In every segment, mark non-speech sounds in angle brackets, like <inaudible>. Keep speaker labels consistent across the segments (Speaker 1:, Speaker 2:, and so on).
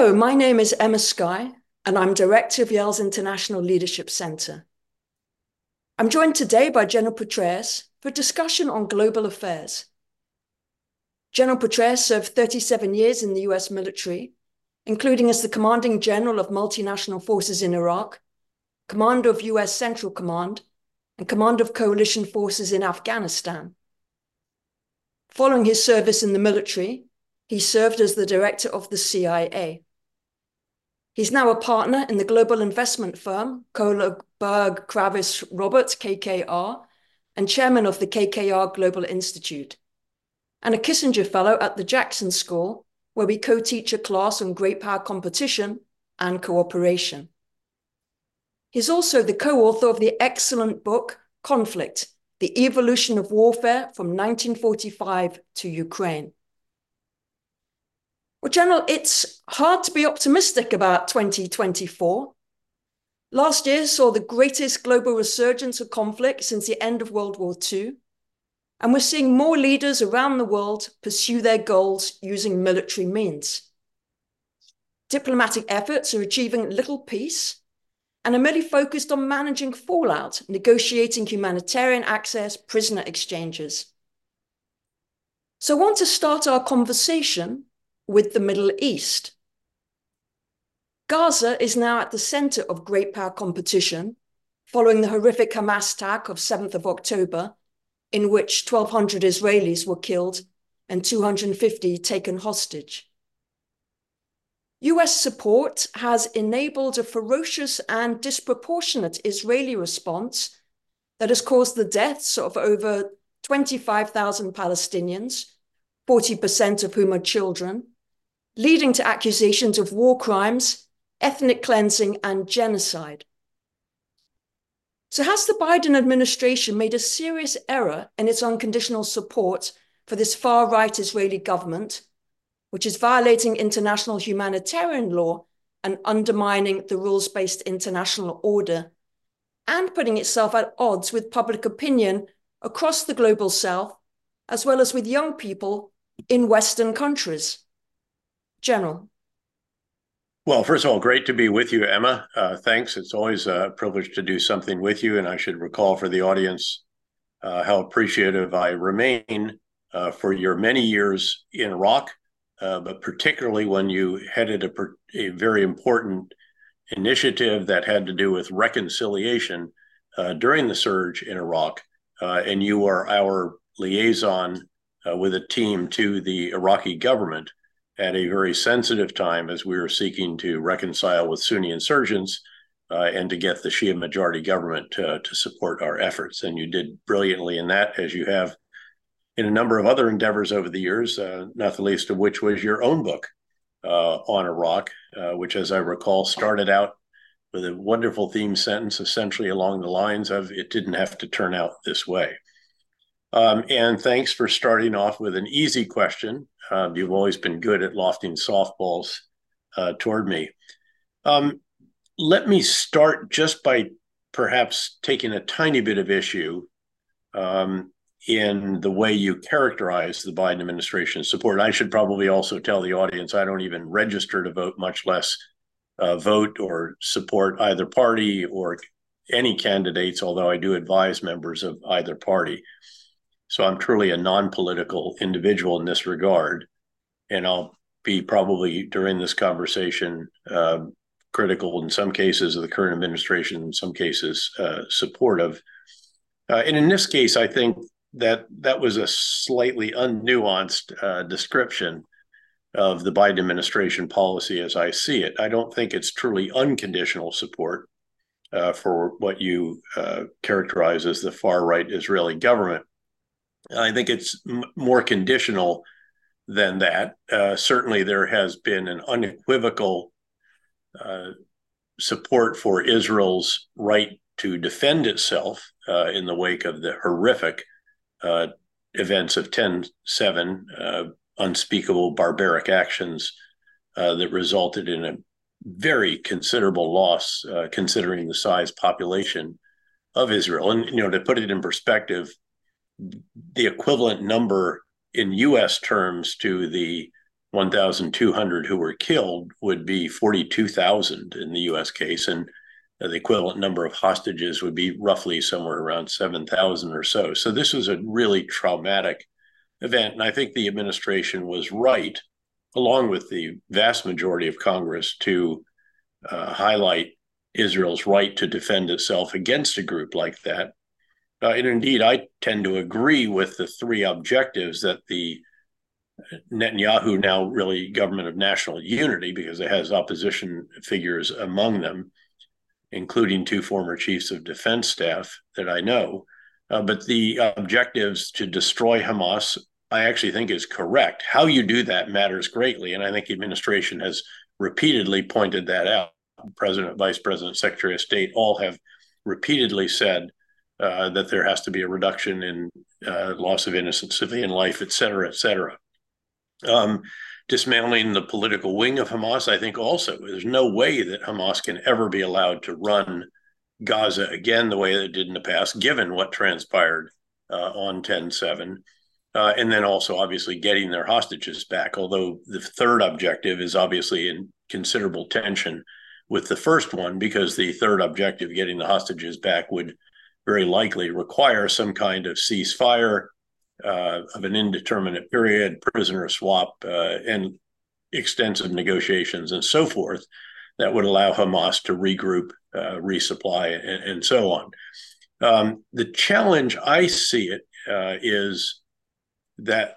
Speaker 1: Hello, my name is Emma Sky, and I'm Director of Yale's International Leadership Center. I'm joined today by General Petraeus for discussion on global affairs. General Petraeus served 37 years in the US military, including as the commanding general of multinational forces in Iraq, commander of US Central Command, and commander of coalition forces in Afghanistan. Following his service in the military, he served as the director of the CIA. He's now a partner in the global investment firm Kohlberg Kravis Roberts, KKR, and chairman of the KKR Global Institute, and a Kissinger Fellow at the Jackson School, where we co teach a class on great power competition and cooperation. He's also the co author of the excellent book Conflict The Evolution of Warfare from 1945 to Ukraine. Well, General, it's hard to be optimistic about 2024. Last year saw the greatest global resurgence of conflict since the end of World War II, and we're seeing more leaders around the world pursue their goals using military means. Diplomatic efforts are achieving little peace and are merely focused on managing fallout, negotiating humanitarian access, prisoner exchanges. So I want to start our conversation with the Middle East. Gaza is now at the center of great power competition following the horrific Hamas attack of 7th of October, in which 1,200 Israelis were killed and 250 taken hostage. US support has enabled a ferocious and disproportionate Israeli response that has caused the deaths of over 25,000 Palestinians, 40% of whom are children, leading to accusations of war crimes, ethnic cleansing, and genocide. So, has the Biden administration made a serious error in its unconditional support for this far right Israeli government, which is violating international humanitarian law and undermining the rules based international order, and putting itself at odds with public opinion across the global south, as well as with young people in Western countries? General.
Speaker 2: Well, first of all, great to be with you, Emma. Uh, thanks. It's always a privilege to do something with you. And I should recall for the audience uh, how appreciative I remain uh, for your many years in Iraq, uh, but particularly when you headed a, a, very important initiative that had to do with reconciliation uh, during the surge in Iraq. Uh, and you are our liaison with a team to the Iraqi government at a very sensitive time as we were seeking to reconcile with Sunni insurgents uh, and to get the Shia majority government to, to support our efforts. And you did brilliantly in that, as you have in a number of other endeavors over the years, uh, not the least of which was your own book uh, on Iraq, uh, which, as I recall, started out with a wonderful theme sentence essentially along the lines of it didn't have to turn out this way. Um, and thanks for starting off with an easy question uh, you've always been good at lofting softballs uh, toward me. Um, let me start just by perhaps taking a tiny bit of issue um, in the way you characterize the Biden administration's support. I should probably also tell the audience I don't even register to vote, much less uh, vote or support either party or any candidates, although I do advise members of either party. So I'm truly a non political individual in this regard. And I'll be probably during this conversation uh, critical in some cases of the current administration, in some cases uh, supportive. Uh, and in this case, I think that that was a slightly unnuanced uh, description of the Biden administration policy as I see it. I don't think it's truly unconditional support uh, for what you uh, characterize as the far right Israeli government. I think it's m- more conditional than that. Uh, certainly, there has been an unequivocal uh, support for Israel's right to defend itself uh, in the wake of the horrific uh, events of 10 7, uh, unspeakable barbaric actions uh, that resulted in a very considerable loss, considering the size population of Israel. And, you know, to put it in perspective, the equivalent number in US terms to the 1,200 who were killed would be 42,000 in the US case. And the equivalent number of hostages would be roughly somewhere around 7,000 or so. So this was a really traumatic event. And I think the administration was right, along with the vast majority of Congress, to uh, highlight Israel's right to defend itself against a group like that. Uh, and indeed, I tend to agree with the three objectives that the Netanyahu, now really government of national unity, because it has opposition figures among them, including two former chiefs of defense staff that I know. Uh, but the objectives to destroy Hamas, I actually think is correct. How you do that matters greatly. And I think the administration has repeatedly pointed that out. President, Vice President, Secretary of State all have repeatedly said uh, that there has to be a reduction in uh, loss of innocent civilian life, et cetera, et cetera. Um, dismantling the political wing of Hamas, I think also there's no way that Hamas can ever be allowed to run Gaza again the way that it did in the past, given what transpired uh, on 10 7. Uh, and then also, obviously, getting their hostages back. Although the third objective is obviously in considerable tension with the first one, because the third objective, getting the hostages back, would very likely require some kind of ceasefire uh, of an indeterminate period, prisoner swap, uh, and extensive negotiations and so forth that would allow Hamas to regroup, uh, resupply, and, and, so on. Um, the challenge I see it uh, is that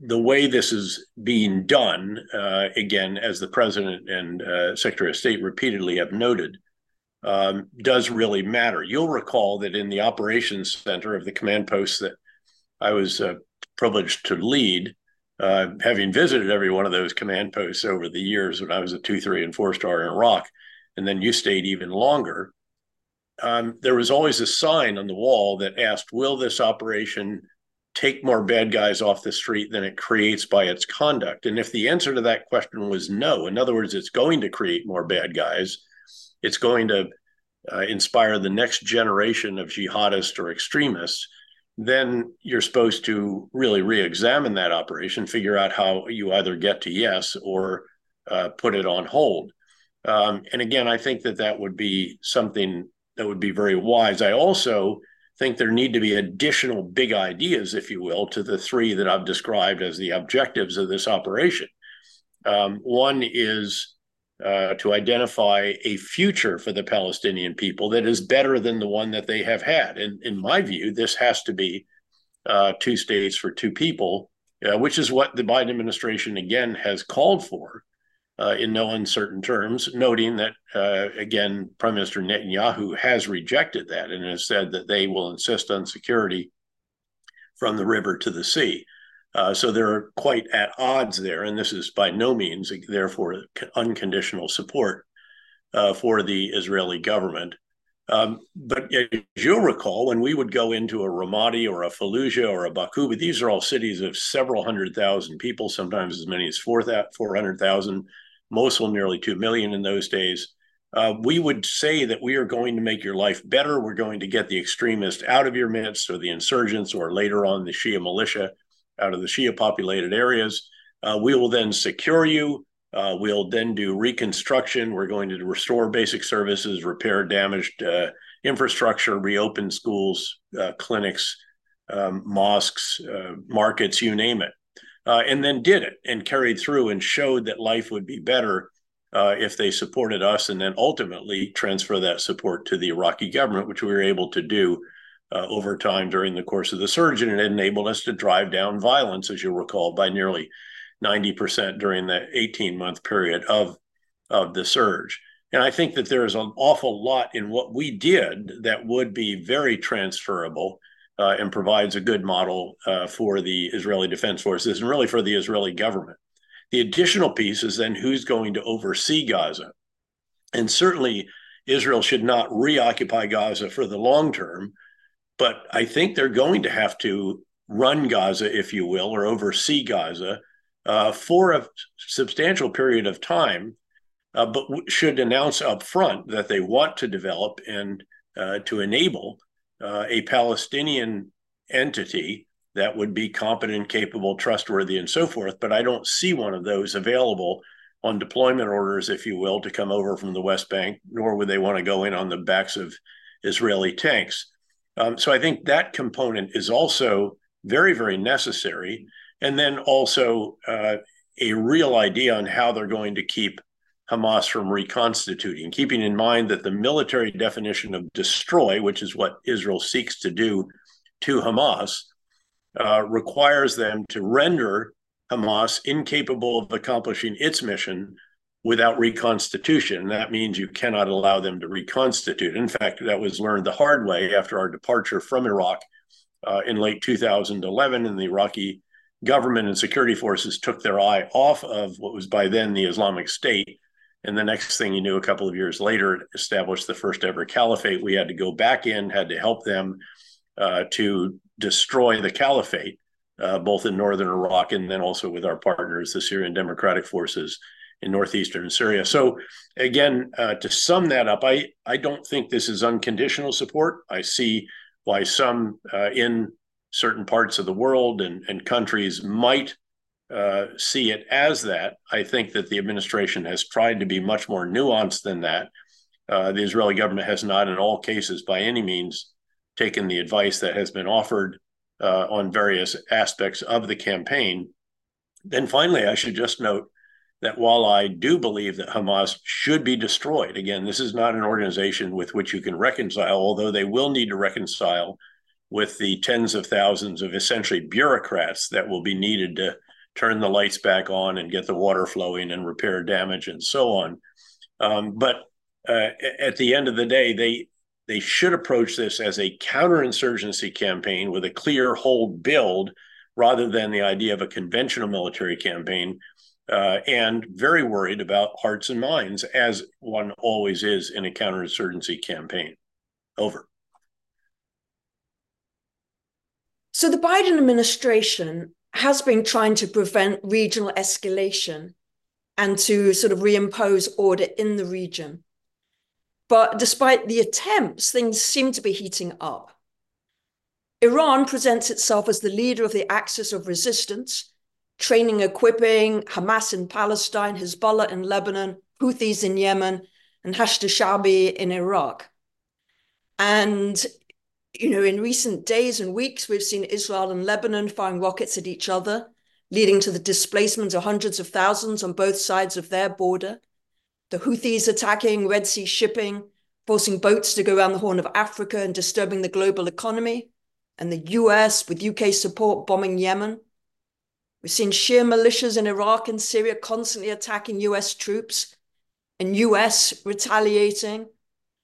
Speaker 2: the way this is being done, uh, again, as the president and uh, Secretary of State repeatedly have noted, um, does really matter. You'll recall that in the operations center of the command post that I was uh, privileged to lead, uh, having visited every one of those command posts over the years when I was a two, three, and four star in Iraq, and then you stayed even longer. Um, there was always a sign on the wall that asked, Will this operation take more bad guys off the street than it creates by its conduct? And if the answer to that question was no, in other words, it's going to create more bad guys, it's going to uh, inspire the next generation of jihadists or extremists then you're supposed to really re-examine that operation, figure out how you either get to yes or uh, put it on hold. Um, and again, I think that that would be something that would be very wise. I also think there need to be additional big ideas, if you will, to the three that I've described as the objectives of this operation. Um, one is uh, to identify a future for the Palestinian people that is better than the one that they have had. And in my view, this has to be uh, two states for two people, uh, which is what the Biden administration again has called for uh, in no uncertain terms, noting that, uh, again, Prime Minister Netanyahu has rejected that and has said that they will insist on security from the river to the sea. Uh, so they're quite at odds there, and this is by no means, therefore, unconditional support uh, for the Israeli government. Um, but as you'll recall, when we would go into a Ramadi or a Fallujah or a Baqubah, these are all cities of several hundred thousand people, sometimes as many as 400,000, Mosul nearly 2 million in those days. Uh, we would say that we are going to make your life better. We're going to get the extremists out of your midst or the insurgents or later on the Shia militia out of the Shia populated areas. Uh, we will then secure you. Uh, we'll then do reconstruction. We're going to restore basic services, repair damaged uh, infrastructure, reopen schools, uh, clinics, um, mosques, uh, markets, you name it. Uh, and then did it and carried through and showed that life would be better if they supported us and then ultimately transfer that support to the Iraqi government, which we were able to do uh, over time during the course of the surge, and it enabled us to drive down violence, as you'll recall, by nearly 90% during the 18 month period of, of the surge. And I think that there is an awful lot in what we did that would be very transferable uh, and provides a good model uh, for the Israeli Defense Forces and really for the Israeli government. The additional piece is then who's going to oversee Gaza. And certainly, Israel should not reoccupy Gaza for the long term, but I think they're going to have to run Gaza, if you will, or oversee Gaza uh, for a substantial period of time, uh, but should announce up front that they want to develop and uh, to enable uh, a Palestinian entity that would be competent, capable, trustworthy, and so forth. But I don't see one of those available on deployment orders, if you will, to come over from the West Bank, nor would they want to go in on the backs of Israeli tanks. Um, so I think that component is also very, very necessary. And then also uh, a real idea on how they're going to keep Hamas from reconstituting, keeping in mind that the military definition of destroy, which is what Israel seeks to do to Hamas, uh, requires them to render Hamas incapable of accomplishing its mission without reconstitution. That means you cannot allow them to reconstitute. In fact, that was learned the hard way after our departure from Iraq uh, in late 2011, and the Iraqi government and security forces took their eye off of what was by then the Islamic State. And the next thing you knew, a couple of years later, it established the first ever caliphate. We had to go back in, had to help them uh, to destroy the caliphate uh, both in northern Iraq and then also with our partners, the Syrian Democratic Forces in northeastern Syria. So, again, uh, to sum that up, I, I don't think this is unconditional support. I see why some uh, in certain parts of the world and, and countries might uh, see it as that. I think that the administration has tried to be much more nuanced than that. Uh, the Israeli government has not, in all cases, by any means, taken the advice that has been offered uh, on various aspects of the campaign. Then finally, I should just note that while I do believe that Hamas should be destroyed, again, this is not an organization with which you can reconcile, although they will need to reconcile with the tens of thousands of essentially bureaucrats that will be needed to turn the lights back on and get the water flowing and repair damage and so on. Um, but uh, at the end of the day, they they should approach this as a counterinsurgency campaign with a clear hold build rather than the idea of a conventional military campaign. Uh, and very worried about hearts and minds, as one always is in a counterinsurgency campaign. Over.
Speaker 1: So the Biden administration has been trying to prevent regional escalation and to sort of reimpose order in the region. But despite the attempts, things seem to be heating up. Iran presents itself as the leader of the axis of resistance, training, equipping Hamas in Palestine, Hezbollah in Lebanon, Houthis in Yemen, and Hashd Shabi in Iraq. And, you know, in recent days and weeks, we've seen Israel and Lebanon firing rockets at each other, leading to the displacement of hundreds of thousands on both sides of their border the Houthis attacking Red Sea shipping, forcing boats to go around the Horn of Africa and disturbing the global economy, and the US, with UK support, bombing Yemen. We've seen Shia militias in Iraq and Syria constantly attacking US troops, and US retaliating,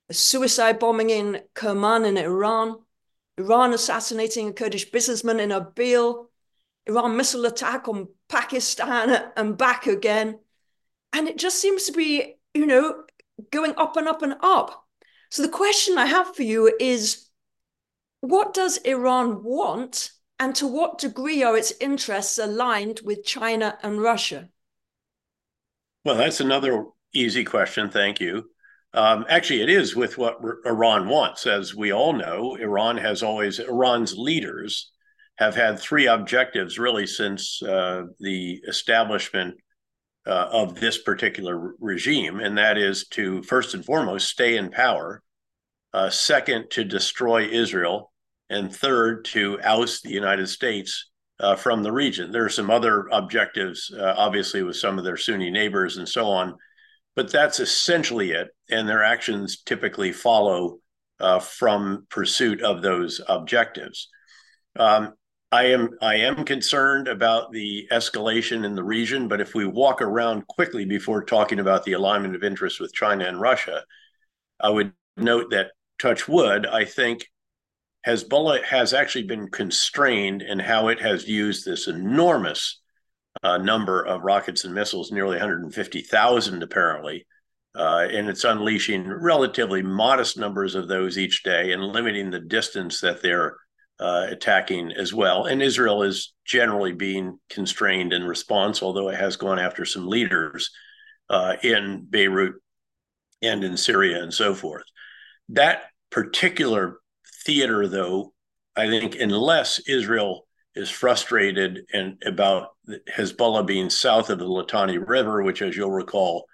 Speaker 1: a suicide bombing in Kerman in Iran, Iran assassinating a Kurdish businessman in Erbil, Iran missile attack on Pakistan and back again. And it just seems to be, you know, going up and up and up. So the question I have for you is what does Iran want? And to what degree are its interests aligned with China and Russia?
Speaker 2: Well, that's another easy question. Thank you. Um, actually, it is with what Iran wants. As we all know, Iran has always, Iran's leaders have had three objectives really since uh, the establishment uh, of this particular regime, and that is to first and foremost stay in power, uh, second to destroy Israel, and third to oust the United States uh, from the region. There are some other objectives, uh, obviously, with some of their Sunni neighbors and so on, but that's essentially it. And their actions typically follow uh, from pursuit of those objectives. Um, I am I am concerned about the escalation in the region, but if we walk around quickly before talking about the alignment of interests with China and Russia, I would note that touch wood, I think Hezbollah has actually been constrained in how it has used this enormous uh, number of rockets and missiles, nearly 150,000 apparently, uh, and it's unleashing relatively modest numbers of those each day and limiting the distance that they're uh, attacking as well. And Israel is generally being constrained in response, although it has gone after some leaders uh, in Beirut and in Syria and so forth. That particular theater, though, I think, unless Israel is frustrated and about Hezbollah being south of the Litani River, which, as you'll recall,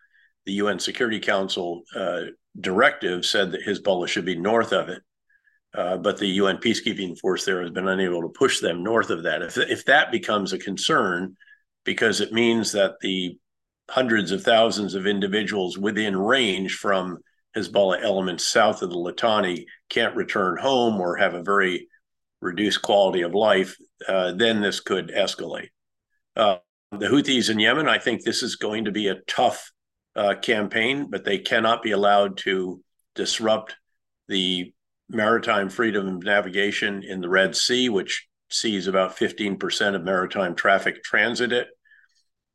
Speaker 2: the UN Security Council uh, directive said that Hezbollah should be north of it. Uh, but the UN peacekeeping force there has been unable to push them north of that. If, if that becomes a concern, because it means that the hundreds of thousands of individuals within range from Hezbollah elements south of the Litani can't return home or have a very reduced quality of life, uh, then this could escalate. Uh, the Houthis in Yemen, I think this is going to be a tough uh, campaign, but they cannot be allowed to disrupt the maritime freedom of navigation in the Red Sea, which sees about 15% of maritime traffic transit it.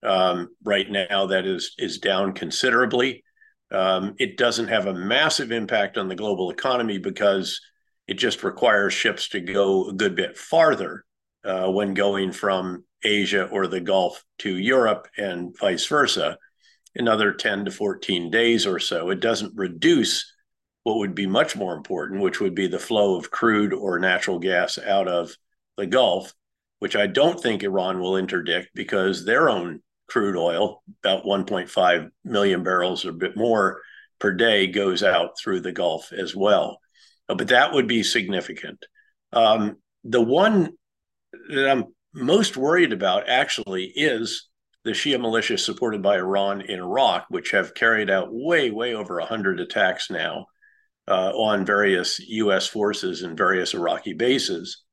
Speaker 2: Um, right now, that is is down considerably. Um, it doesn't have a massive impact on the global economy because it just requires ships to go a good bit farther uh, when going from Asia or the Gulf to Europe and vice versa, another 10 to 14 days or so. It doesn't reduce what would be much more important, which would be the flow of crude or natural gas out of the Gulf, which I don't think Iran will interdict because their own crude oil, about 1.5 million barrels or a bit more per day, goes out through the Gulf as well. Uh, but that would be significant. Um, the one that I'm most worried about actually is the Shia militia supported by Iran in Iraq, which have carried out way, way over 100 attacks now uh, on various U.S. forces and various Iraqi bases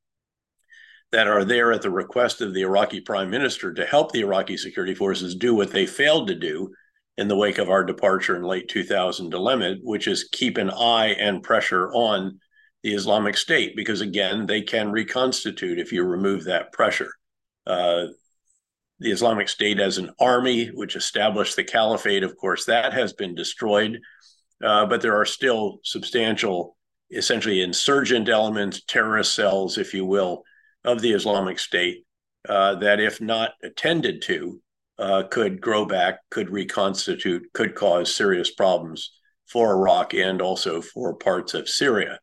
Speaker 2: that are there at the request of the Iraqi prime minister to help the Iraqi security forces do what they failed to do in the wake of our departure in late 2000 dilemma, which is keep an eye and pressure on the Islamic State, because again, they can reconstitute if you remove that pressure. Uh, the Islamic State as an army, which established the caliphate, of course, that has been destroyed uh, but there are still substantial, essentially insurgent elements, terrorist cells, if you will, of the Islamic State uh, that, if not attended to, uh, could grow back, could reconstitute, could cause serious problems for Iraq and also for parts of Syria.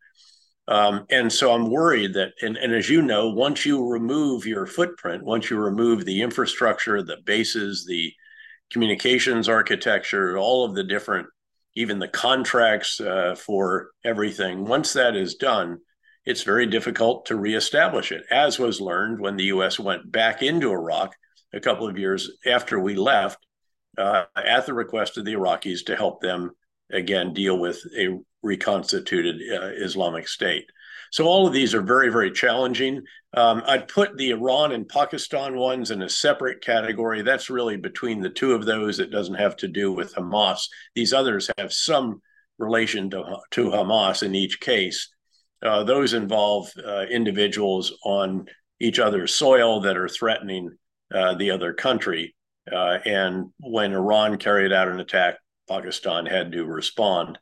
Speaker 2: Um, and so I'm worried that, and, and, as you know, once you remove your footprint, once you remove the infrastructure, the bases, the communications architecture, all of the different even the contracts uh, for everything. Once that is done, it's very difficult to reestablish it, as was learned when the U.S. went back into Iraq a couple of years after we left, uh, at the request of the Iraqis to help them again deal with a reconstituted uh, Islamic State. So all of these are very, very challenging. Um, I'd put the Iran and Pakistan ones in a separate category. That's really between the two of those. It doesn't have to do with Hamas. These others have some relation to, to Hamas in each case. Uh, those involve uh, individuals on each other's soil that are threatening uh, the other country. Uh, and when Iran carried out an attack, Pakistan had to respond.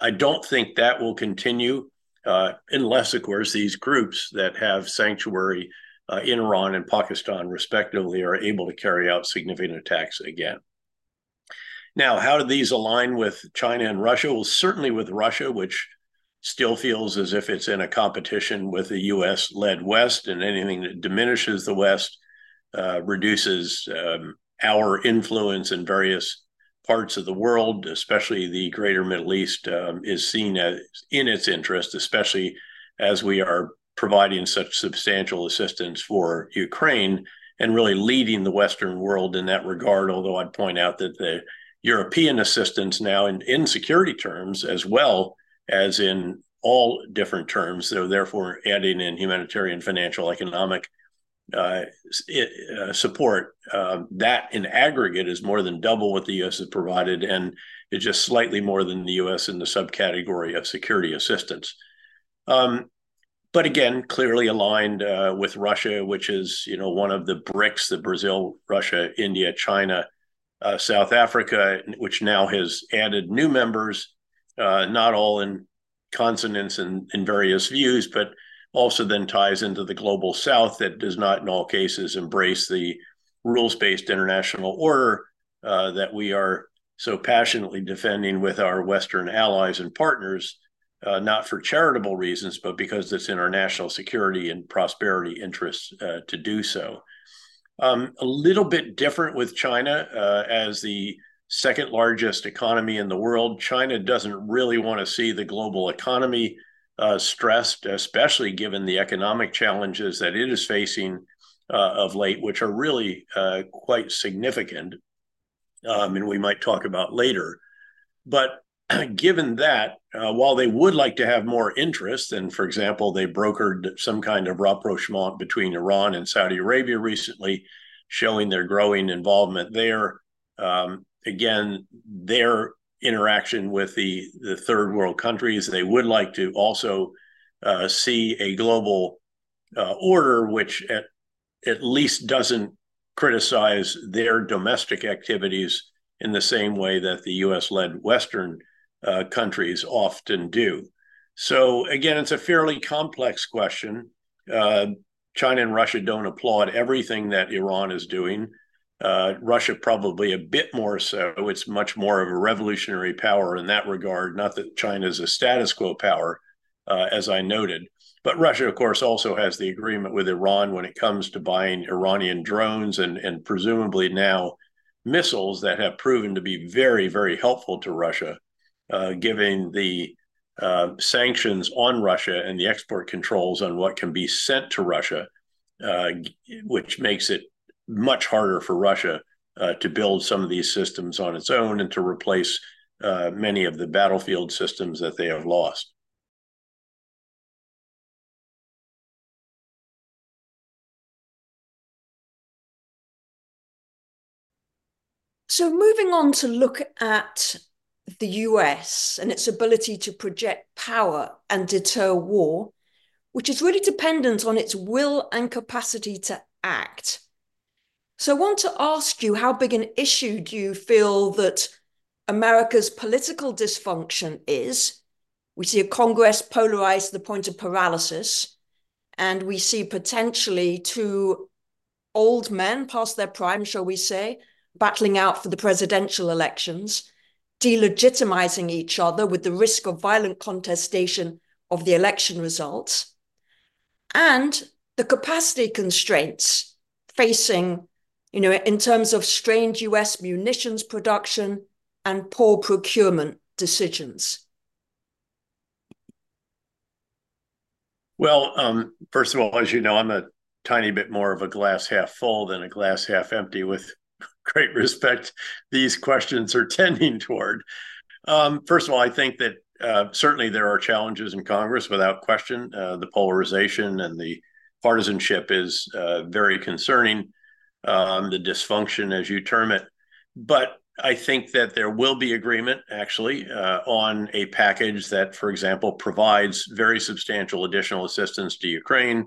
Speaker 2: I don't think that will continue uh, unless, of course, these groups that have sanctuary uh, in Iran and Pakistan, respectively, are able to carry out significant attacks again. Now, how do these align with China and Russia? Well, certainly with Russia, which still feels as if it's in a competition with the US led West, and anything that diminishes the West uh, reduces um, our influence in various parts of the world, especially the greater Middle East, um, is seen as in its interest, especially as we are providing such substantial assistance for Ukraine and really leading the Western world in that regard. Although I'd point out that the European assistance now, in, in security terms, as well as in all different terms, so therefore adding in humanitarian, financial, economic uh, uh, support, uh, that in aggregate is more than double what the U.S. has provided, and it's just slightly more than the U.S. in the subcategory of security assistance. Um, but again, clearly aligned uh, with Russia, which is you know one of the BRICS: the Brazil, Russia, India, China, uh, South Africa, which now has added new members, uh, not all in consonance and in various views, but also then ties into the global south that does not in all cases embrace the rules-based international order uh, that we are so passionately defending with our western allies and partners uh, not for charitable reasons, but because it's in our national security and prosperity interests uh, to do so. Um, a little bit different with China uh, as the second largest economy in the world. China doesn't really want to see the global economy uh, stressed, especially given the economic challenges that it is facing uh, of late, which are really uh, quite significant. Um, and we might talk about later. But <clears throat> given that, uh, while they would like to have more interest, and for example, they brokered some kind of rapprochement between Iran and Saudi Arabia recently, showing their growing involvement there. Um, again, their interaction with the, the third world countries, they would like to also uh, see a global uh, order which at, at least doesn't criticize their domestic activities in the same way that the US led Western uh, countries often do. So, again, it's a fairly complex question. Uh, China and Russia don't applaud everything that Iran is doing. Uh, Russia probably a bit more so. It's much more of a revolutionary power in that regard. Not that China is a status quo power, uh, as I noted. But Russia, of course, also has the agreement with Iran when it comes to buying Iranian drones and, and presumably now missiles that have proven to be very, very helpful to Russia uh, giving the uh, sanctions on Russia and the export controls on what can be sent to Russia, uh, which makes it much harder for Russia uh, to build some of these systems on its own and to replace uh, many of the battlefield systems that they have lost.
Speaker 1: So, moving on to look at the US and its ability to project power and deter war, which is really dependent on its will and capacity to act. So I want to ask you how big an issue do you feel that America's political dysfunction is? We see a Congress polarized to the point of paralysis, and we see potentially two old men past their prime, shall we say, battling out for the presidential elections delegitimizing each other with the risk of violent contestation of the election results, and the capacity constraints facing, you know, in terms of strained US munitions production and poor procurement decisions?
Speaker 2: Well, um, first of all, as you know, I'm a tiny bit more of a glass half full than a glass half empty with <laughs> great respect these questions are <laughs> tending toward. Um, first of all, I think that uh, certainly there are challenges in Congress without question. Uh, the polarization and the partisanship is uh, very concerning, um, the dysfunction, as you term it. But I think that there will be agreement actually uh, on a package that, for example, provides very substantial additional assistance to Ukraine,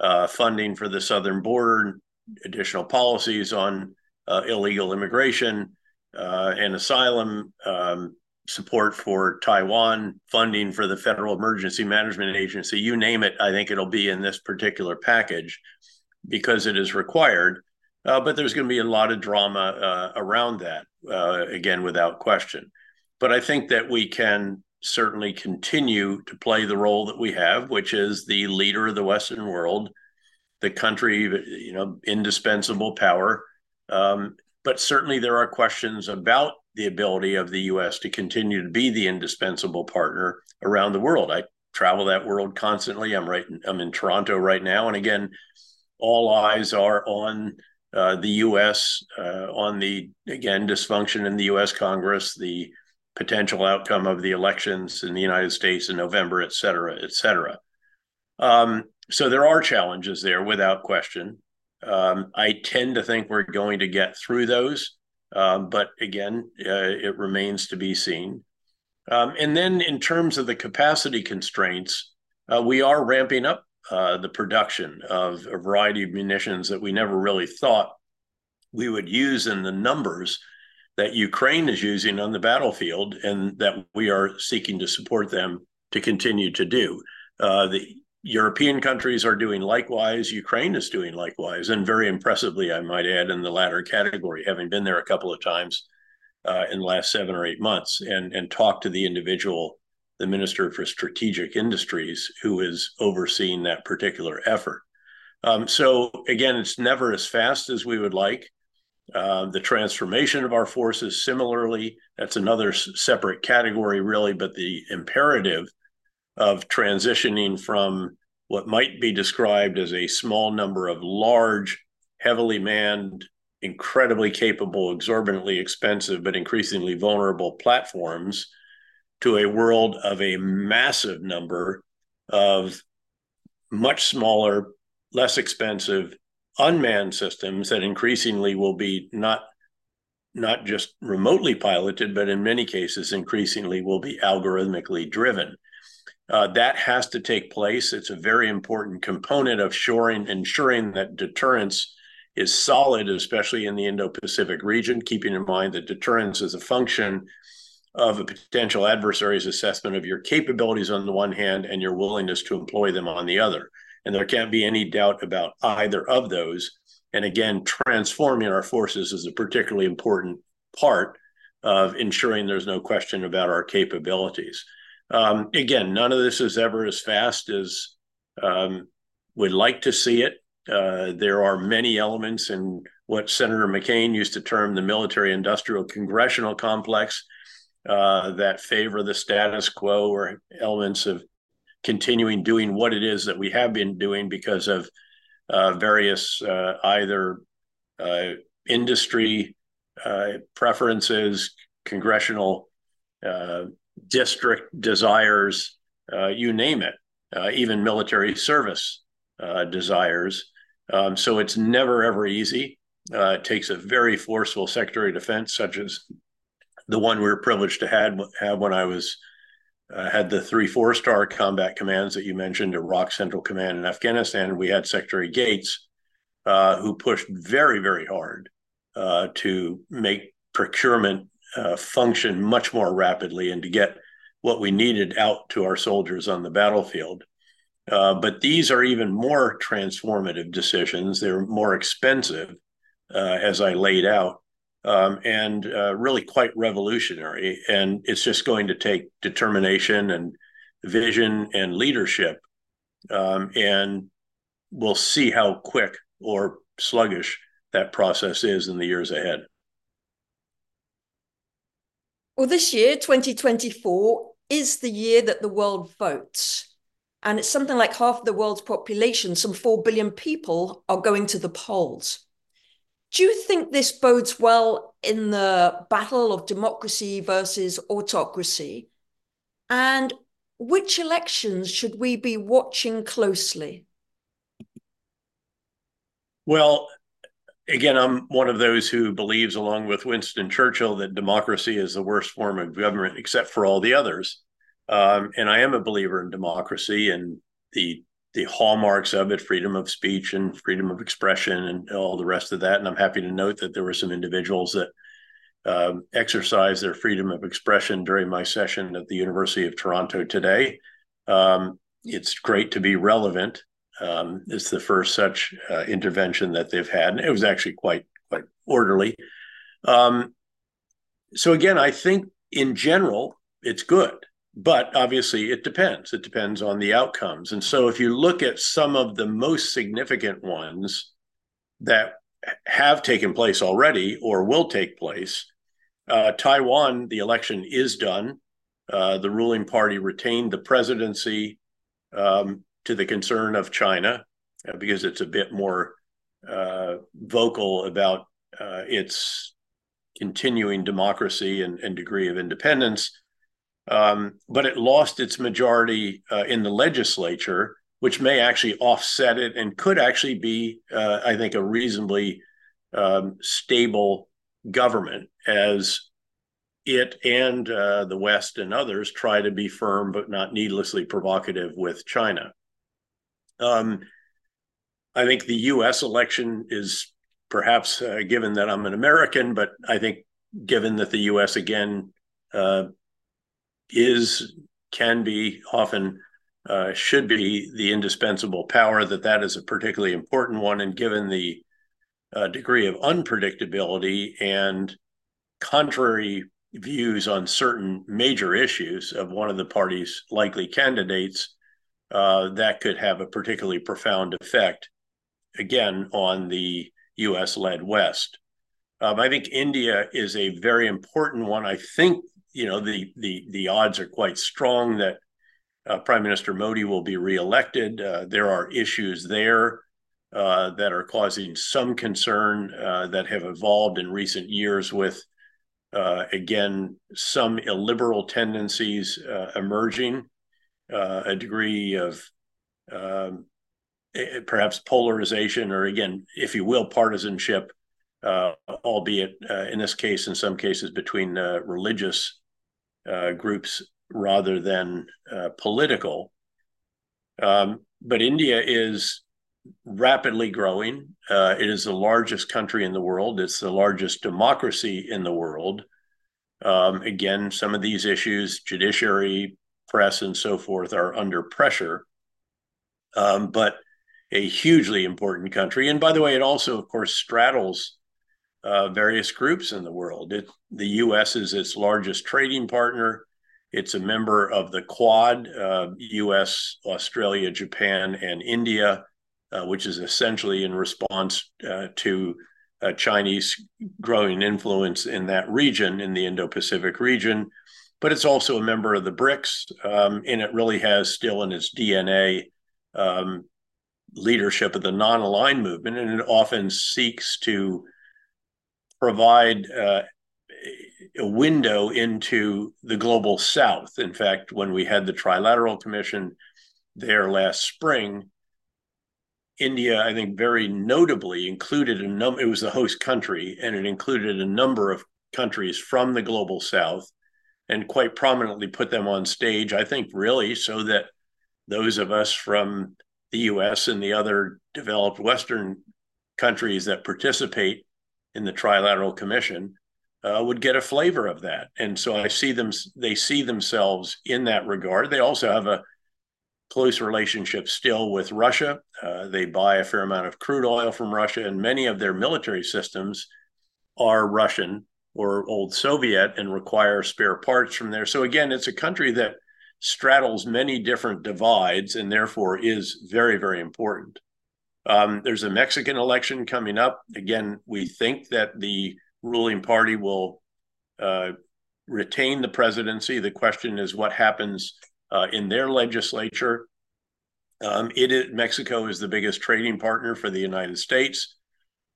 Speaker 2: uh, funding for the southern border, additional policies on uh, illegal immigration uh, and asylum, um, support for Taiwan, funding for the Federal Emergency Management Agency, you name it, I think it'll be in this particular package because it is required. Uh, but there's going to be a lot of drama uh, around that, uh, again, without question. But I think that we can certainly continue to play the role that we have, which is the leader of the Western world, the country, you know, indispensable power um, but certainly there are questions about the ability of the U.S. to continue to be the indispensable partner around the world. I travel that world constantly. I'm right. I'm in Toronto right now, and again, all eyes are on uh, the U.S. Uh, on the again dysfunction in the U.S. Congress, the potential outcome of the elections in the United States in November, et cetera, et cetera. Um, so there are challenges there, without question. Um, I tend to think we're going to get through those, um, but again, uh, it remains to be seen. Um, and then, in terms of the capacity constraints, uh, we are ramping up uh, the production of a variety of munitions that we never really thought we would use in the numbers that Ukraine is using on the battlefield, and that we are seeking to support them to continue to do. Uh, the European countries are doing likewise. Ukraine is doing likewise, and very impressively, I might add, in the latter category, having been there a couple of times uh, in the last seven or eight months and and talked to the individual the Minister for Strategic Industries, who is overseeing that particular effort. Um, so again, it's never as fast as we would like. Uh, the transformation of our forces, similarly, that's another s- separate category, really. But the imperative of transitioning from what might be described as a small number of large, heavily manned, incredibly capable, exorbitantly expensive, but increasingly vulnerable platforms to a world of a massive number of much smaller, less expensive, unmanned systems that increasingly will be not not just remotely piloted, but in many cases, increasingly will be algorithmically driven. Uh, that has to take place. It's a very important component of shoring, ensuring that deterrence is solid, especially in the Indo Pacific region, keeping in mind that deterrence is a function of a potential adversary's assessment of your capabilities on the one hand and your willingness to employ them on the other. And there can't be any doubt about either of those. And again, transforming our forces is a particularly important part of ensuring there's no question about our capabilities. Um, again, none of this is ever as fast as um, we'd like to see it. Uh, there are many elements in what Senator McCain used to term the military industrial congressional complex uh, that favor the status quo or elements of continuing doing what it is that we have been doing because of uh, various uh, either uh, industry uh, preferences, congressional district desires, you name it, even military service desires. Um, so it's never ever easy. it takes a very forceful Secretary of Defense, such as the one we were privileged to had, have when I was uh, had the three four star combat commands that you mentioned, Iraq Central Command in Afghanistan. We had Secretary Gates, uh, who pushed very very hard uh, to make procurement uh, function much more rapidly and to get what we needed out to our soldiers on the battlefield. Uh, but these are even more transformative decisions. They're more expensive, uh, as I laid out um, and uh, really quite revolutionary. And it's just going to take determination and vision and leadership. Um, and we'll see how quick or sluggish that process is in the years ahead.
Speaker 1: Well, this year, 2024, is the year that the world votes. And it's something like half the world's population, some 4 billion people, are going to the polls. Do you think this bodes well in the battle of democracy versus autocracy? And which elections should we be watching closely?
Speaker 2: Well, again, I'm one of those who believes, along with Winston Churchill, that democracy is the worst form of government except for all the others. Um, and I am a believer in democracy and the the hallmarks of it freedom of speech and freedom of expression and all the rest of that. And i'm happy to note that there were some individuals that um, exercised their freedom of expression during my session at the university of toronto today. Um, it's great to be relevant. Um, it's the first such uh, intervention that they've had and it was actually quite quite orderly. Um, so again i think in general it's good but obviously it depends. It depends on the outcomes. And so if you look at some of the most significant ones that have taken place already or will take place uh, taiwan the election is done. Uh, the ruling party retained the presidency um, to the concern of china uh, because it's a bit more uh, vocal about uh, its continuing democracy and, and degree of independence um, but it lost its majority uh, in the legislature, which may actually offset it and could actually be, uh, I think, a reasonably um, stable government as it and uh, the West and others try to be firm but not needlessly provocative with China. Um, I think the U.S. election is perhaps uh, given that I'm an American, but I think given that the U.S. again uh, is can be often uh, should be the indispensable power that that is a particularly important one and given the uh, degree of unpredictability and contrary views on certain major issues of one of the party's likely candidates, uh, that could have a particularly profound effect, again, on the US led West. Um, I think India is a very important one. I think you know the the the odds are quite strong that uh, Prime Minister Modi will be reelected. Uh, there are issues there uh, that are causing some concern uh, that have evolved in recent years with uh, again some illiberal tendencies uh, emerging, a degree of um, perhaps polarization or again, if you will, partisanship uh, albeit uh, in this case, in some cases, between uh, religious uh, groups rather than uh, political. Um, but India is rapidly growing. Uh, it is the largest country in the world. It's the largest democracy in the world. Um, again, some of these issues, judiciary, press, and so forth, are under pressure. Um, but a hugely important country. And by the way, it also, of course, straddles uh, various groups in the world. It, the U.S. is its largest trading partner. It's a member of the Quad, uh, U.S., Australia, Japan, and India, uh, which is essentially in response uh, to Chinese growing influence in that region, in the Indo-Pacific region. But it's also a member of the BRICS, um, and it really has still in its DNA um, leadership of the non-aligned movement, and it often seeks to provide uh, a window into the global south. In fact, when we had the Trilateral Commission there last spring, India, I think, very notably included a number, it was the host country, and it included a number of countries from the global south and quite prominently put them on stage, I think, really, so that those of us from the US and the other developed Western countries that participate in the Trilateral Commission uh, would get a flavor of that. And so I see them, they see themselves in that regard. They also have a close relationship still with Russia. Uh, they buy a fair amount of crude oil from Russia, and many of their military systems are Russian or old Soviet and require spare parts from there. So again, it's a country that straddles many different divides and therefore is very, very important. Um, there's a Mexican election coming up. Again, we think that the ruling party will uh, retain the presidency. The question is what happens uh, in their legislature. Um, it is, Mexico is the biggest trading partner for the United States.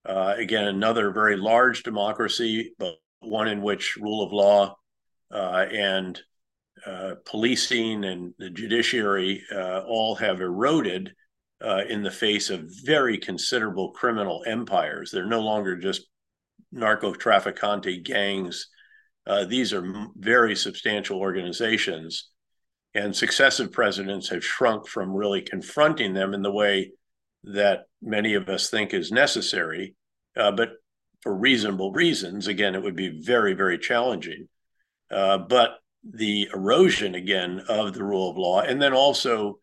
Speaker 2: Uh, again, another very large democracy, but one in which rule of law uh, and uh, policing and the judiciary uh, all have eroded uh, in the face of very considerable criminal empires. They're no longer just narco trafficante gangs. Uh, these are very substantial organizations. And successive presidents have shrunk from really confronting them in the way that many of us think is necessary. Uh, but for reasonable reasons, again, it would be very, very challenging. Uh, but the erosion, again, of the rule of law, and then also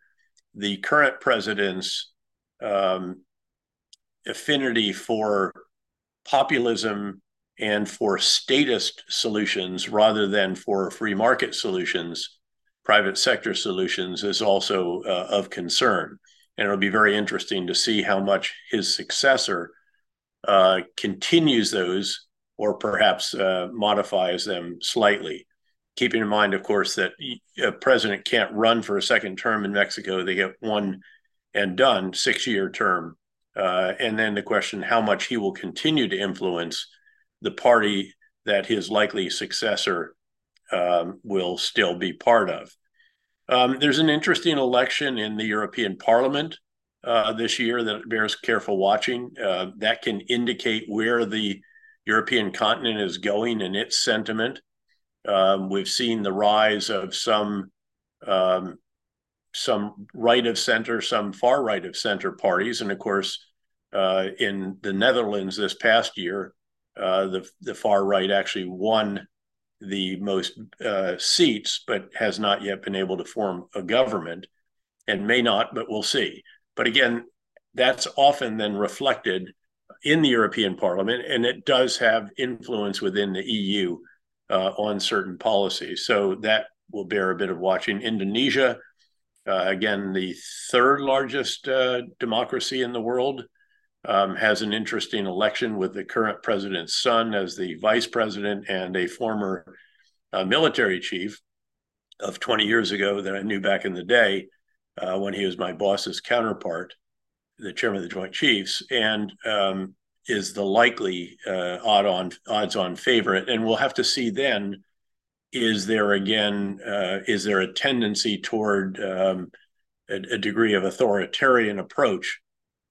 Speaker 2: the current president's um, affinity for populism and for statist solutions rather than for free market solutions, private sector solutions, is also uh, of concern. And it'll be very interesting to see how much his successor uh, continues those or perhaps uh, modifies them slightly keeping in mind, of course, that a president can't run for a second term in Mexico. They get one and done, six year term. Uh, and then the question how much he will continue to influence the party that his likely successor um, will still be part of. Um, there's an interesting election in the European Parliament uh, this year that bears careful watching. Uh, that can indicate where the European continent is going in its sentiment. Um, we've seen the rise of some um, some right of center, some far right of center parties, and of course, uh, in the Netherlands this past year, uh, the the far right actually won the most uh, seats, but has not yet been able to form a government, and may not, but we'll see. But again, that's often then reflected in the European Parliament, and it does have influence within the EU uh, on certain policies. So that will bear a bit of watching. Indonesia, uh, again, the third largest uh, democracy in the world, um, has an interesting election with the current president's son as the vice president and a former uh, military chief of 20 years ago that I knew back in the day uh, when he was my boss's counterpart, the chairman of the Joint Chiefs, and um, is the likely uh, odd on odds on favorite. And we'll have to see then is there again uh, is there a tendency toward um, a, a, degree of authoritarian approach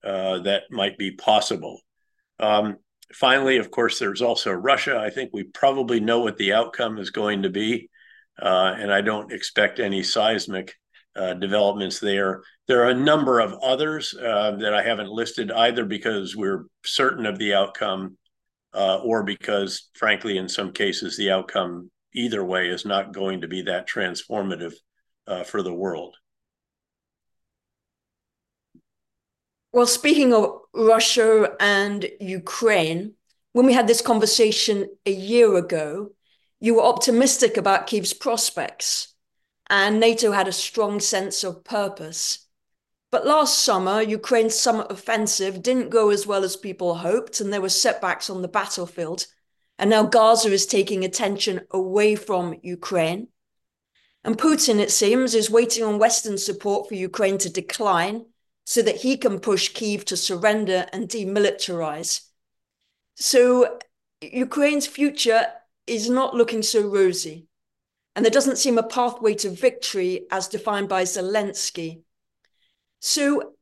Speaker 2: uh, that might be possible. Um, finally, of course, there's also Russia. I think we probably know what the outcome is going to be, uh, and I don't expect any seismic uh, developments there. There are a number of others uh, that I haven't listed either because we're certain of the outcome uh, or because, frankly, in some cases, the outcome either way is not going to be that transformative uh, for the world.
Speaker 1: Well, speaking of Russia and Ukraine, when we had this conversation a year ago, you were optimistic about Kiev's prospects, and NATO had a strong sense of purpose. But last summer, Ukraine's summer offensive didn't go as well as people hoped, and there were setbacks on the battlefield. And now Gaza is taking attention away from Ukraine. And Putin, it seems, is waiting on Western support for Ukraine to decline so that he can push Kiev to surrender and demilitarize. So Ukraine's future is not looking so rosy. And there doesn't seem a pathway to victory as defined by Zelensky. So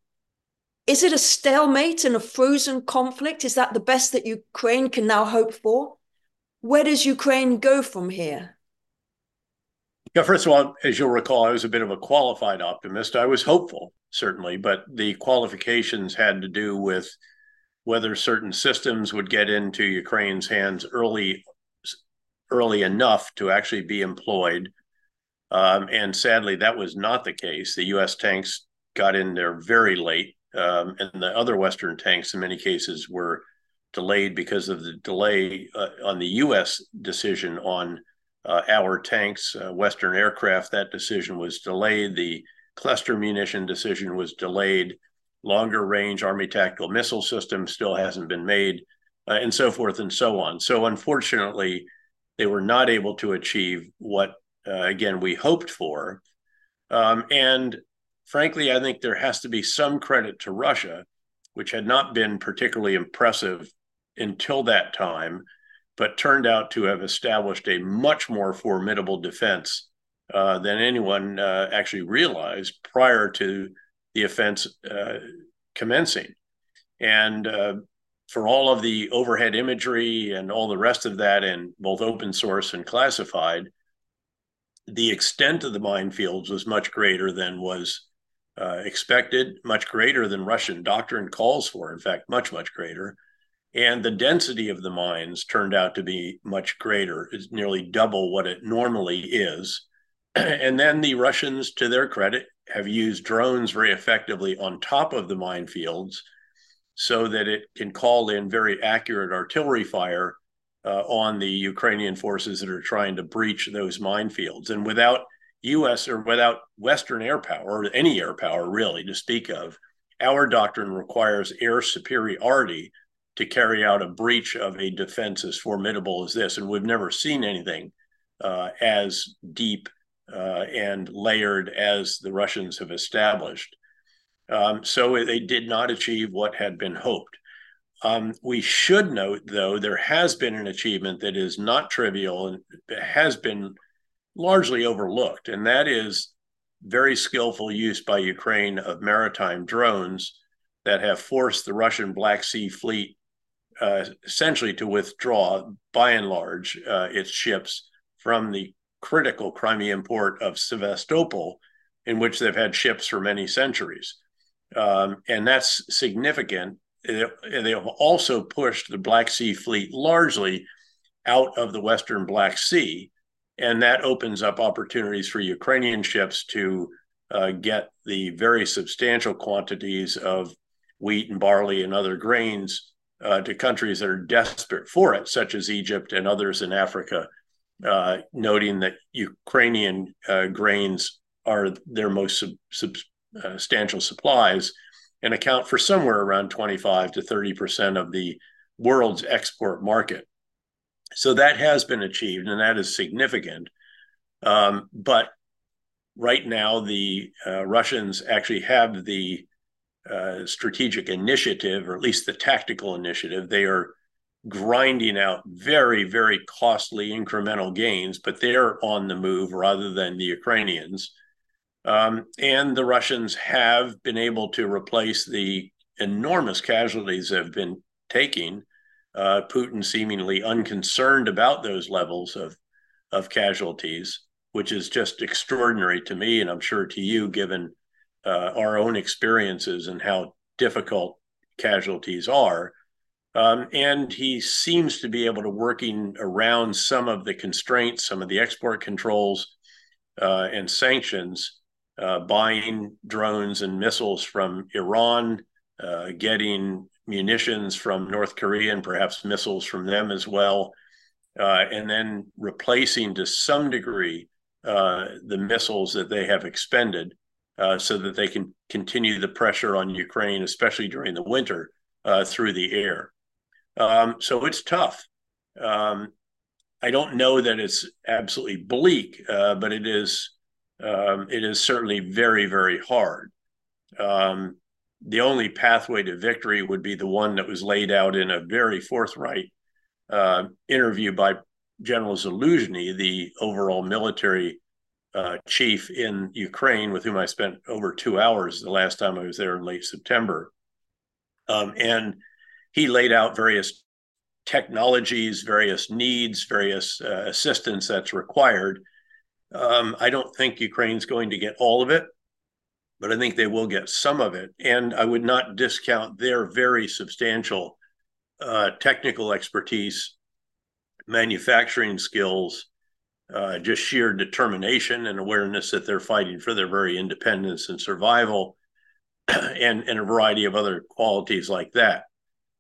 Speaker 1: is it a stalemate and a frozen conflict? Is that the best that Ukraine can now hope for? Where does Ukraine go from here?
Speaker 2: Yeah, first of all, as you'll recall, I was a bit of a qualified optimist. I was hopeful, certainly, but the qualifications had to do with whether certain systems would get into Ukraine's hands early, early enough to actually be employed. Um, and sadly, that was not the case. The U.S. tanks got in there very late, um, and the other Western tanks, in many cases, were delayed because of the delay uh, on the U.S. decision on uh, our tanks, uh, Western aircraft. That decision was delayed. The cluster munition decision was delayed. Longer range Army tactical missile system still hasn't been made, uh, and so forth and so on. So, unfortunately, they were not able to achieve what, uh, again, we hoped for. Um, and frankly, I think there has to be some credit to Russia, which had not been particularly impressive until that time, but turned out to have established a much more formidable defense uh, than anyone uh, actually realized prior to the offense uh, commencing. And uh, for all of the overhead imagery and all the rest of that in both open source and classified, the extent of the minefields was much greater than was uh, expected, much greater than Russian doctrine calls for, in fact, much, much greater. And the density of the mines turned out to be much greater. It's nearly double what it normally is. <clears throat> and then the Russians, to their credit, have used drones very effectively on top of the minefields so that it can call in very accurate artillery fire uh, on the Ukrainian forces that are trying to breach those minefields. And without US or without Western air power, or any air power really to speak of, our doctrine requires air superiority to carry out a breach of a defense as formidable as this. And we've never seen anything uh, as deep uh, and layered as the Russians have established. Um, so they did not achieve what had been hoped. Um, we should note, though, there has been an achievement that is not trivial and has been largely overlooked, and that is very skillful use by Ukraine of maritime drones that have forced the Russian Black Sea Fleet uh, essentially to withdraw, by and large, uh, its ships from the critical Crimean port of Sevastopol, in which they've had ships for many centuries. Um, and that's significant. They have also pushed the Black Sea Fleet largely out of the Western Black Sea. And that opens up opportunities for Ukrainian ships to uh, get the very substantial quantities of wheat and barley and other grains uh, to countries that are desperate for it, such as Egypt and others in Africa uh, noting that Ukrainian uh, grains are their most sub- substantial supplies and account for somewhere around 25 to 30 percent of the world's export market. So that has been achieved, and that is significant. Um, but right now, the uh, Russians actually have the uh, strategic initiative, or at least the tactical initiative. They are grinding out very, very costly incremental gains, but they're on the move rather than the Ukrainians. Um, and the Russians have been able to replace the enormous casualties they've been taking. Uh, Putin seemingly unconcerned about those levels of of casualties, which is just extraordinary to me, and I'm sure to you, given uh, our own experiences and how difficult casualties are. Um, and he seems to be able to working around some of the constraints, some of the export controls uh, and sanctions, uh, buying drones and missiles from Iran, uh, getting munitions from North Korea and perhaps missiles from them as well, uh, and then replacing to some degree uh, the missiles that they have expended uh, so that they can continue the pressure on Ukraine, especially during the winter, through the air. Um, so it's tough. Um, I don't know that it's absolutely bleak, uh, but it is um, it is certainly very very hard. Um, the only pathway to victory would be the one that was laid out in a very forthright uh, interview by General Zaluzhny, the overall military uh, chief in Ukraine, with whom I spent over two hours the last time I was there in late September. Um, and he laid out various technologies, various needs, various uh, assistance that's required. Um, I don't think Ukraine's going to get all of it, but I think they will get some of it. And I would not discount their very substantial uh, technical expertise, manufacturing skills, uh, just sheer determination and awareness that they're fighting for their very independence and survival, <clears throat> and, and a variety of other qualities like that.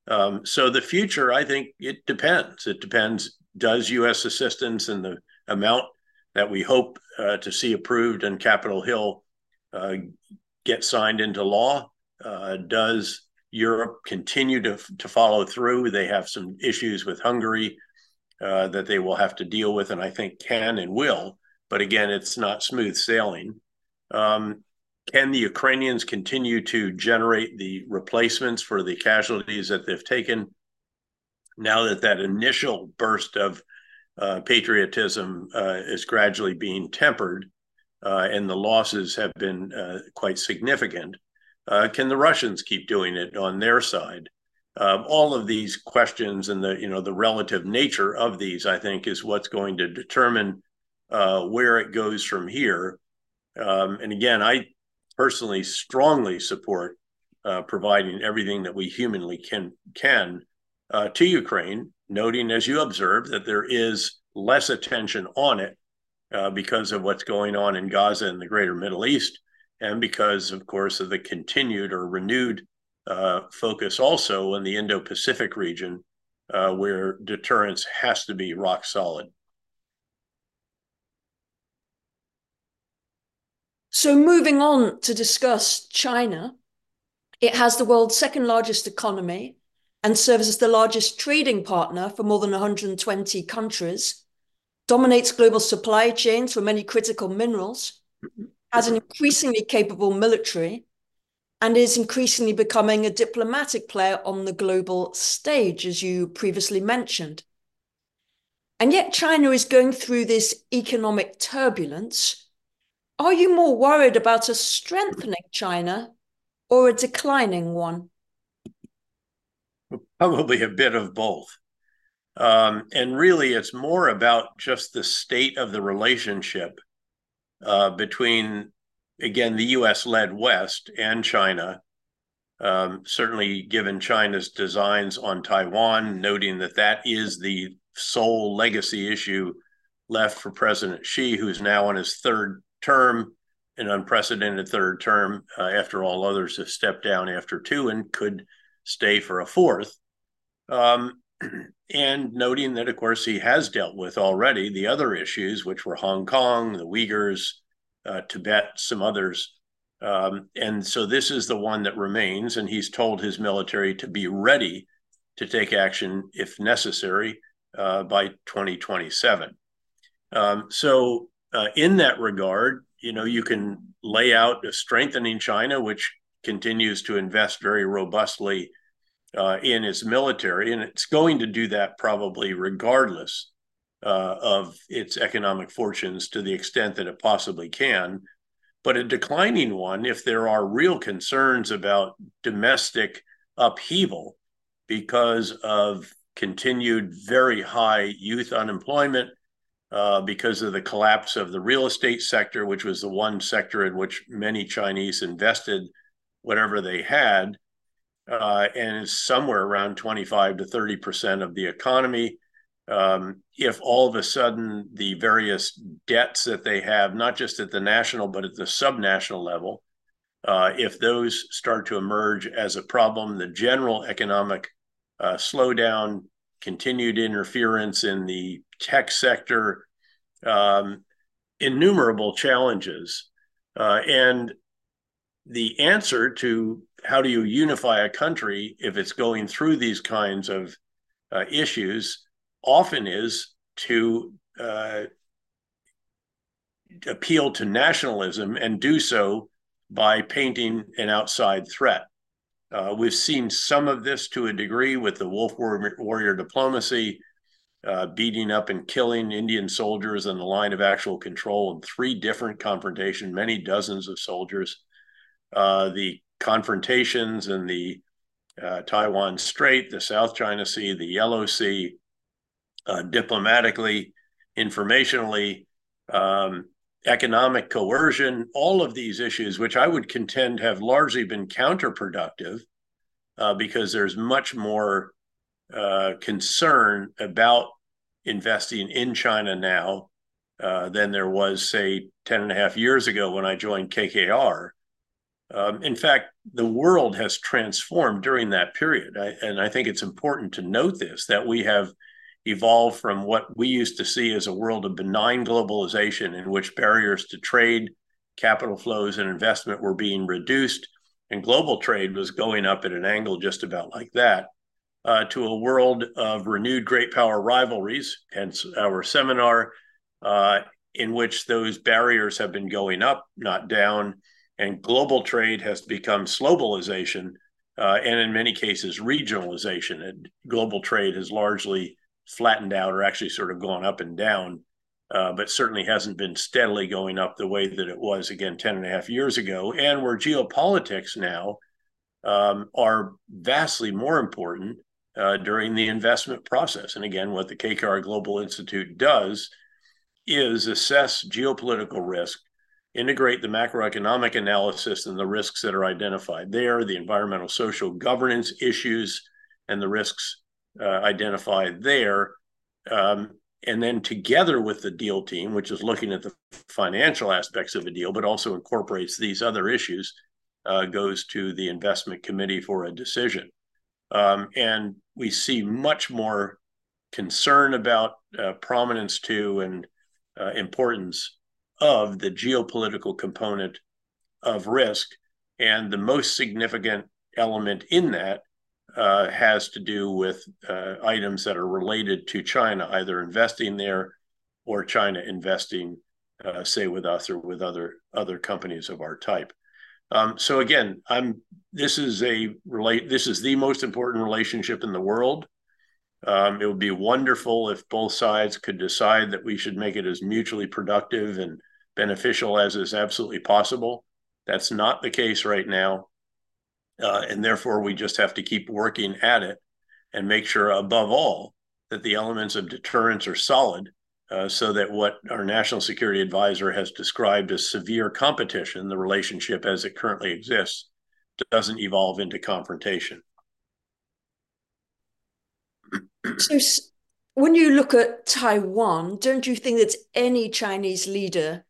Speaker 2: Um, so the future, I think it depends. It depends. Does U.S. assistance and the amount that we hope uh, to see approved on Capitol Hill get signed into law? Uh, does Europe continue to, to follow through? They have some issues with Hungary uh, that they will have to deal with, and I think can and will. But again, it's not smooth sailing. Um, can the Ukrainians continue to generate the replacements for the casualties that they've taken now that that initial burst of uh, patriotism uh, is gradually being tempered uh, and the losses have been uh, quite significant? Uh, can the Russians keep doing it on their side? Um, all of these questions and the you know the relative nature of these, I think, is what's going to determine uh, where it goes from here. Um, and again, I personally strongly support uh, providing everything that we humanly can can uh, to Ukraine, noting as you observed that there is less attention on it uh, because of what's going on in Gaza and the greater Middle East, and because, of course, of the continued or renewed uh, focus also in the Indo-Pacific region, uh, where deterrence has to be rock solid.
Speaker 1: So, moving on to discuss China, it has the world's second largest economy and serves as the largest trading partner for more than 120 countries, dominates global supply chains for many critical minerals, has an increasingly capable military, and is increasingly becoming a diplomatic player on the global stage, as you previously mentioned. And yet, China is going through this economic turbulence are you more worried about a strengthening China or a declining one?
Speaker 2: Probably a bit of both. Um, and really, it's more about just the state of the relationship uh, between, again, the US led West and China. Um, certainly, given China's designs on Taiwan, noting that that is the sole legacy issue left for President Xi, who's now on his third term, an unprecedented third term, uh, after all others have stepped down after two and could stay for a fourth. Um, <clears throat> and noting that, of course, he has dealt with already the other issues, which were Hong Kong, the Uyghurs, uh, Tibet, some others. Um, and so this is the one that remains, and he's told his military to be ready to take action if necessary uh, by 2027. Um, so, uh, in that regard, you know, you can lay out a strengthening China, which continues to invest very robustly uh, in its military, and it's going to do that probably regardless uh, of its economic fortunes to the extent that it possibly can. But a declining one, if there are real concerns about domestic upheaval because of continued very high youth unemployment, uh, because of the collapse of the real estate sector, which was the one sector in which many Chinese invested whatever they had, uh, and is somewhere around 25 to 30 percent of the economy. Um, if all of a sudden the various debts that they have, not just at the national but at the subnational level, uh, if those start to emerge as a problem, the general economic uh, slowdown, continued interference in the tech sector, um, innumerable challenges, uh, and the answer to how do you unify a country if it's going through these kinds of uh, issues often is to uh, appeal to nationalism and do so by painting an outside threat. Uh, we've seen some of this to a degree with the wolf warrior diplomacy, uh, beating up and killing Indian soldiers in the line of actual control in three different confrontations, many dozens of soldiers. Uh, the confrontations in the uh, Taiwan Strait, the South China Sea, the Yellow Sea, uh, diplomatically, informationally, um, economic coercion, all of these issues, which I would contend have largely been counterproductive uh, because there's much more uh, concern about investing in China now uh, than there was, say, 10 and a half years ago when I joined KKR. Um, in fact, the world has transformed during that period. I, and I think it's important to note this that we have evolved from what we used to see as a world of benign globalization in which barriers to trade, capital flows, and investment were being reduced, and global trade was going up at an angle just about like that, uh, to a world of renewed great power rivalries, hence our seminar, uh, in which those barriers have been going up, not down and global trade has become globalization, uh, and in many cases regionalization. And global trade has largely flattened out or actually sort of gone up and down, uh, but certainly hasn't been steadily going up the way that it was again 10 and a half years ago. And where geopolitics now um, are vastly more important uh, during the investment process. And again, what the KKR Global Institute does is assess geopolitical risk integrate the macroeconomic analysis and the risks that are identified there, the environmental social governance issues and the risks uh, identified there. Um, and then together with the deal team, which is looking at the financial aspects of a deal, but also incorporates these other issues, uh, goes to the investment committee for a decision. Um, and we see much more concern about uh, prominence to and uh, importance of the geopolitical component of risk. And the most significant element in that uh, has to do with uh, items that are related to China, either investing there or China investing, uh, say, with us or with other other companies of our type. Um, so again, I'm. This is a relate. This is the most important relationship in the world. Um, it would be wonderful if both sides could decide that we should make it as mutually productive and beneficial as is absolutely possible. That's not the case right now. Uh, and therefore, we just have to keep working at it and make sure, above all, that the elements of deterrence are solid uh, so that what our national security advisor has described as severe competition, the relationship as it currently exists, doesn't evolve into confrontation.
Speaker 1: So, when you look at Taiwan, don't you think that any Chinese leader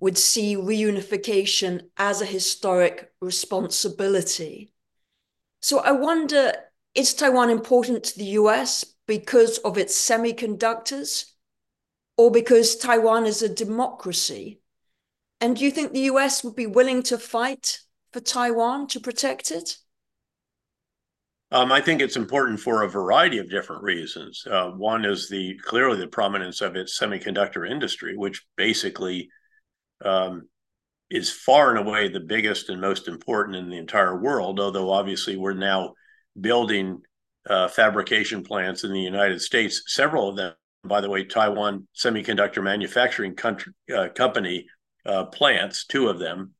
Speaker 1: would see reunification as a historic responsibility. So I wonder is Taiwan important to the US because of its semiconductors or because Taiwan is a democracy? And do you think the US would be willing to fight for Taiwan to protect it?
Speaker 2: Um, I think it's important for a variety of different reasons. Uh, one is the clearly the prominence of its semiconductor industry, which basically um, is far and away the biggest and most important in the entire world. Although obviously we're now building uh, fabrication plants in the United States. Several of them, by the way, Taiwan Semiconductor Manufacturing country, uh, Company uh, plants, two of them,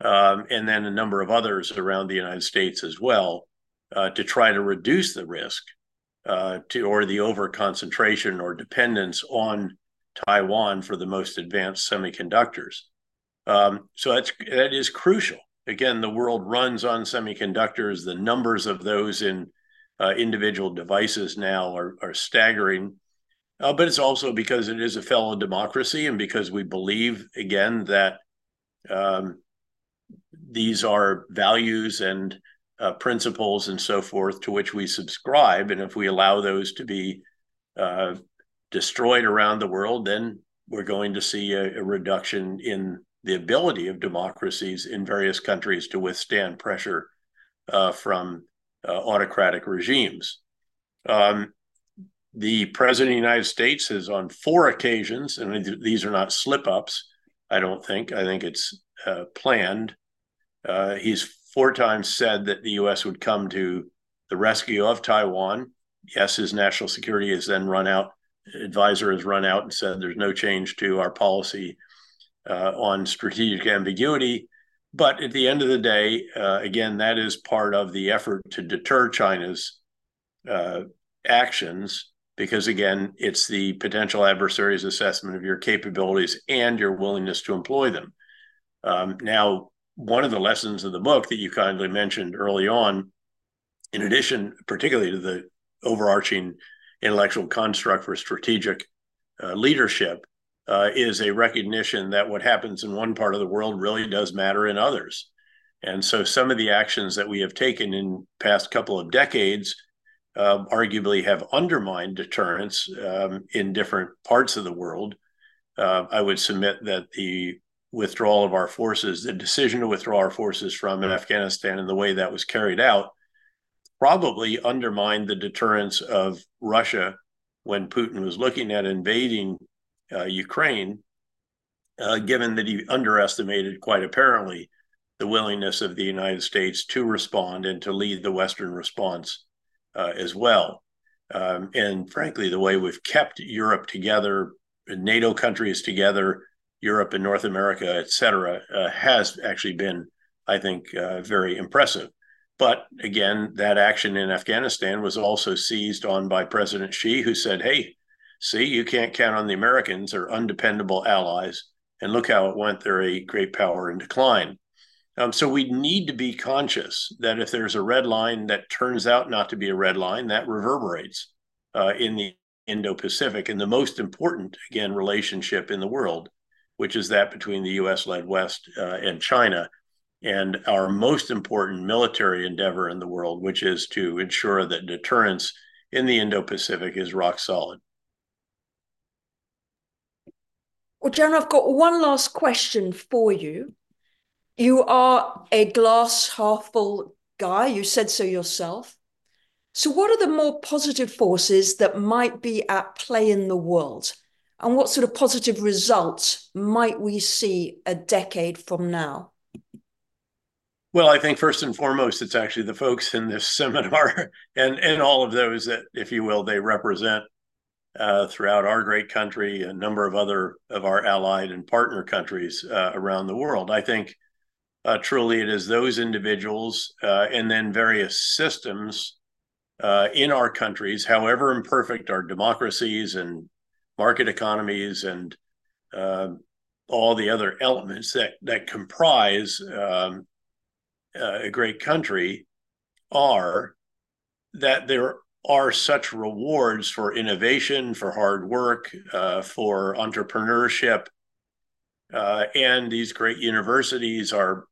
Speaker 2: um, and then a number of others around the United States as well, uh, to try to reduce the risk uh, to or the over concentration or dependence on Taiwan for the most advanced semiconductors. Um, so that's that is crucial. Again, the world runs on semiconductors. The numbers of those in uh, individual devices now are, are staggering. Uh, but it's also because it is a fellow democracy and because we believe, again, that um, these are values and uh, principles and so forth to which we subscribe. And if we allow those to be uh, destroyed around the world, then we're going to see a, a reduction in the ability of democracies in various countries to withstand pressure uh, from uh, autocratic regimes. Um, the president of the United States has, on four occasions, and these are not slip ups, I don't think, I think it's uh, planned. Uh, he's four times said that the U.S. would come to the rescue of Taiwan. Yes, his national security has then run out, advisor has run out and said there's no change to our policy uh, on strategic ambiguity. But at the end of the day, uh, again, that is part of the effort to deter China's uh, actions, because again, it's the potential adversary's assessment of your capabilities and your willingness to employ them. Um, now, one of the lessons of the book that you kindly mentioned early on, in addition, particularly to the overarching intellectual construct for strategic uh, leadership, uh, is a recognition that what happens in one part of the world really does matter in others. And so some of the actions that we have taken in past couple of decades uh, arguably have undermined deterrence um, in different parts of the world. Uh, I would submit that the withdrawal of our forces, the decision to withdraw our forces from Afghanistan and the way that was carried out, probably undermined the deterrence of Russia when Putin was looking at invading uh, Ukraine, uh, given that he underestimated quite apparently the willingness of the United States to respond and to lead the Western response uh, as well. Um, and frankly, the way we've kept Europe together, NATO countries together, Europe and North America, et cetera, uh, has actually been, I think, uh, very impressive. But again, that action in Afghanistan was also seized on by President Xi, who said, hey, see, you can't count on the Americans or undependable allies. And look how it went. They're a great power in decline. Um, so we need to be conscious that if there's a red line that turns out not to be a red line, that reverberates uh, in the Indo-Pacific and the most important, again, relationship in the world, which is that between the U.S.-led West uh, and China, and our most important military endeavor in the world, which is to ensure that deterrence in the Indo-Pacific is rock solid.
Speaker 1: Well, Jan, I've got one last question for you. You are a glass half full guy. You said so yourself. So, what are the more positive forces that might be at play in the world? And what sort of positive results might we see a decade from now?
Speaker 2: Well, I think first and foremost, it's actually the folks in this <laughs> seminar and, and all of those that, if you will, they represent uh, throughout our great country, a number of other of our allied and partner countries uh, around the world. I think uh, truly it is those individuals uh, and then various systems uh, in our countries, however imperfect our democracies and market economies and um, all the other elements that that comprise um, a great country are that there are such rewards for innovation, for hard work, uh, for entrepreneurship. Uh, and these great universities are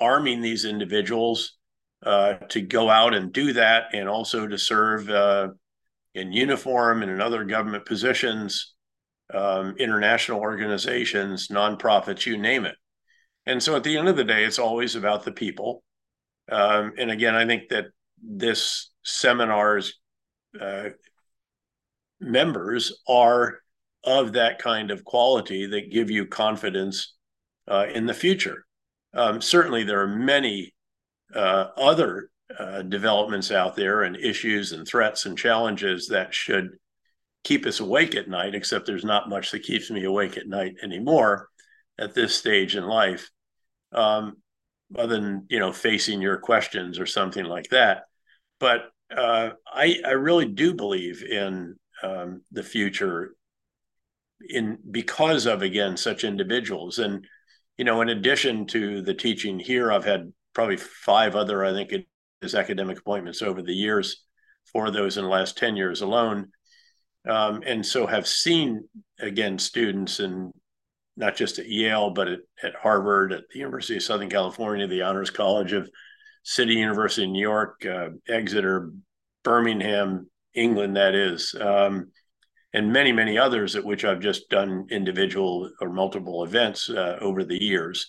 Speaker 2: arming these individuals uh, to go out and do that and also to serve uh, in uniform and in other government positions, um, international organizations, nonprofits, you name it. And so at the end of the day, it's always about the people. Um, and again, I think that this seminar's uh, members are of that kind of quality that give you confidence uh, in the future. Um, certainly, there are many uh, other uh, developments out there and issues and threats and challenges that should keep us awake at night, except there's not much that keeps me awake at night anymore at this stage in life, um, other than, you know, facing your questions or something like that. But uh, I, I really do believe in um, the future in because of again such individuals and you know in addition to the teaching here i've had probably five other i think it is academic appointments over the years four of those in the last 10 years alone um, and so have seen again students and not just at yale but at, at harvard at the university of southern california the honors college of city university of new york uh, exeter birmingham england that is um, and many, many others at which I've just done individual or multiple events uh, over the years.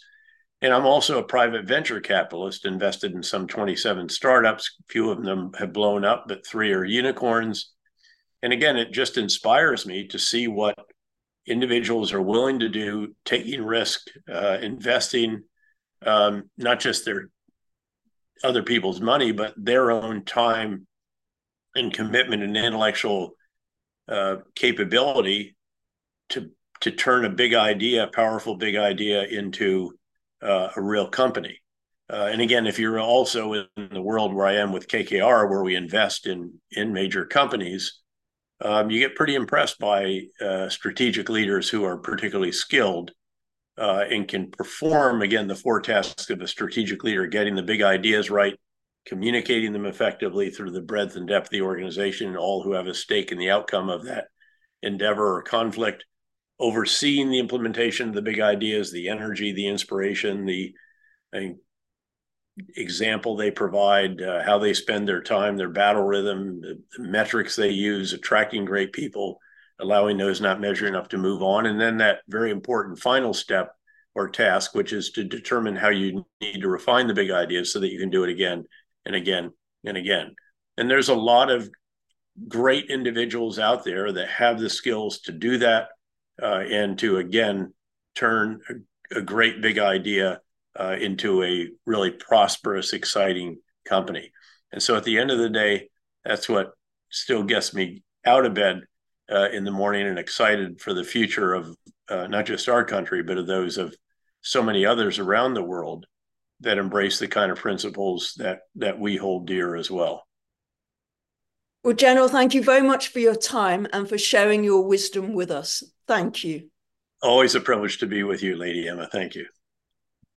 Speaker 2: And I'm also a private venture capitalist, invested in some 27 startups. Few of them have blown up, but three are unicorns. And again, it just inspires me to see what individuals are willing to do, taking risk, uh, investing, um, not just their other people's money, but their own time and commitment and intellectual uh, capability to to turn a big idea, a powerful big idea, into uh, a real company. Uh, and again, if you're also in the world where I am with KKR, where we invest in in major companies, um, you get pretty impressed by uh, strategic leaders who are particularly skilled uh, and can perform again the four tasks of a strategic leader: getting the big ideas right, communicating them effectively through the breadth and depth of the organization and all who have a stake in the outcome of that endeavor or conflict, overseeing the implementation of the big ideas, the energy, the inspiration, the example they provide, uh, how they spend their time, their battle rhythm, the, the metrics they use, attracting great people, allowing those not measuring up to move on. And then that very important final step or task, which is to determine how you need to refine the big ideas so that you can do it again and again and again. And there's a lot of great individuals out there that have the skills to do that uh, and to again turn a, great big idea uh, into a really prosperous, exciting company. And so at the end of the day, that's what still gets me out of bed uh, in the morning and excited for the future of uh, not just our country, but of those of so many others around the world that embrace the kind of principles that that we hold dear as well.
Speaker 1: Well, General, thank you very much for your time and for sharing your wisdom with us. Thank you.
Speaker 2: Always a privilege to be with you, Lady Emma. Thank you.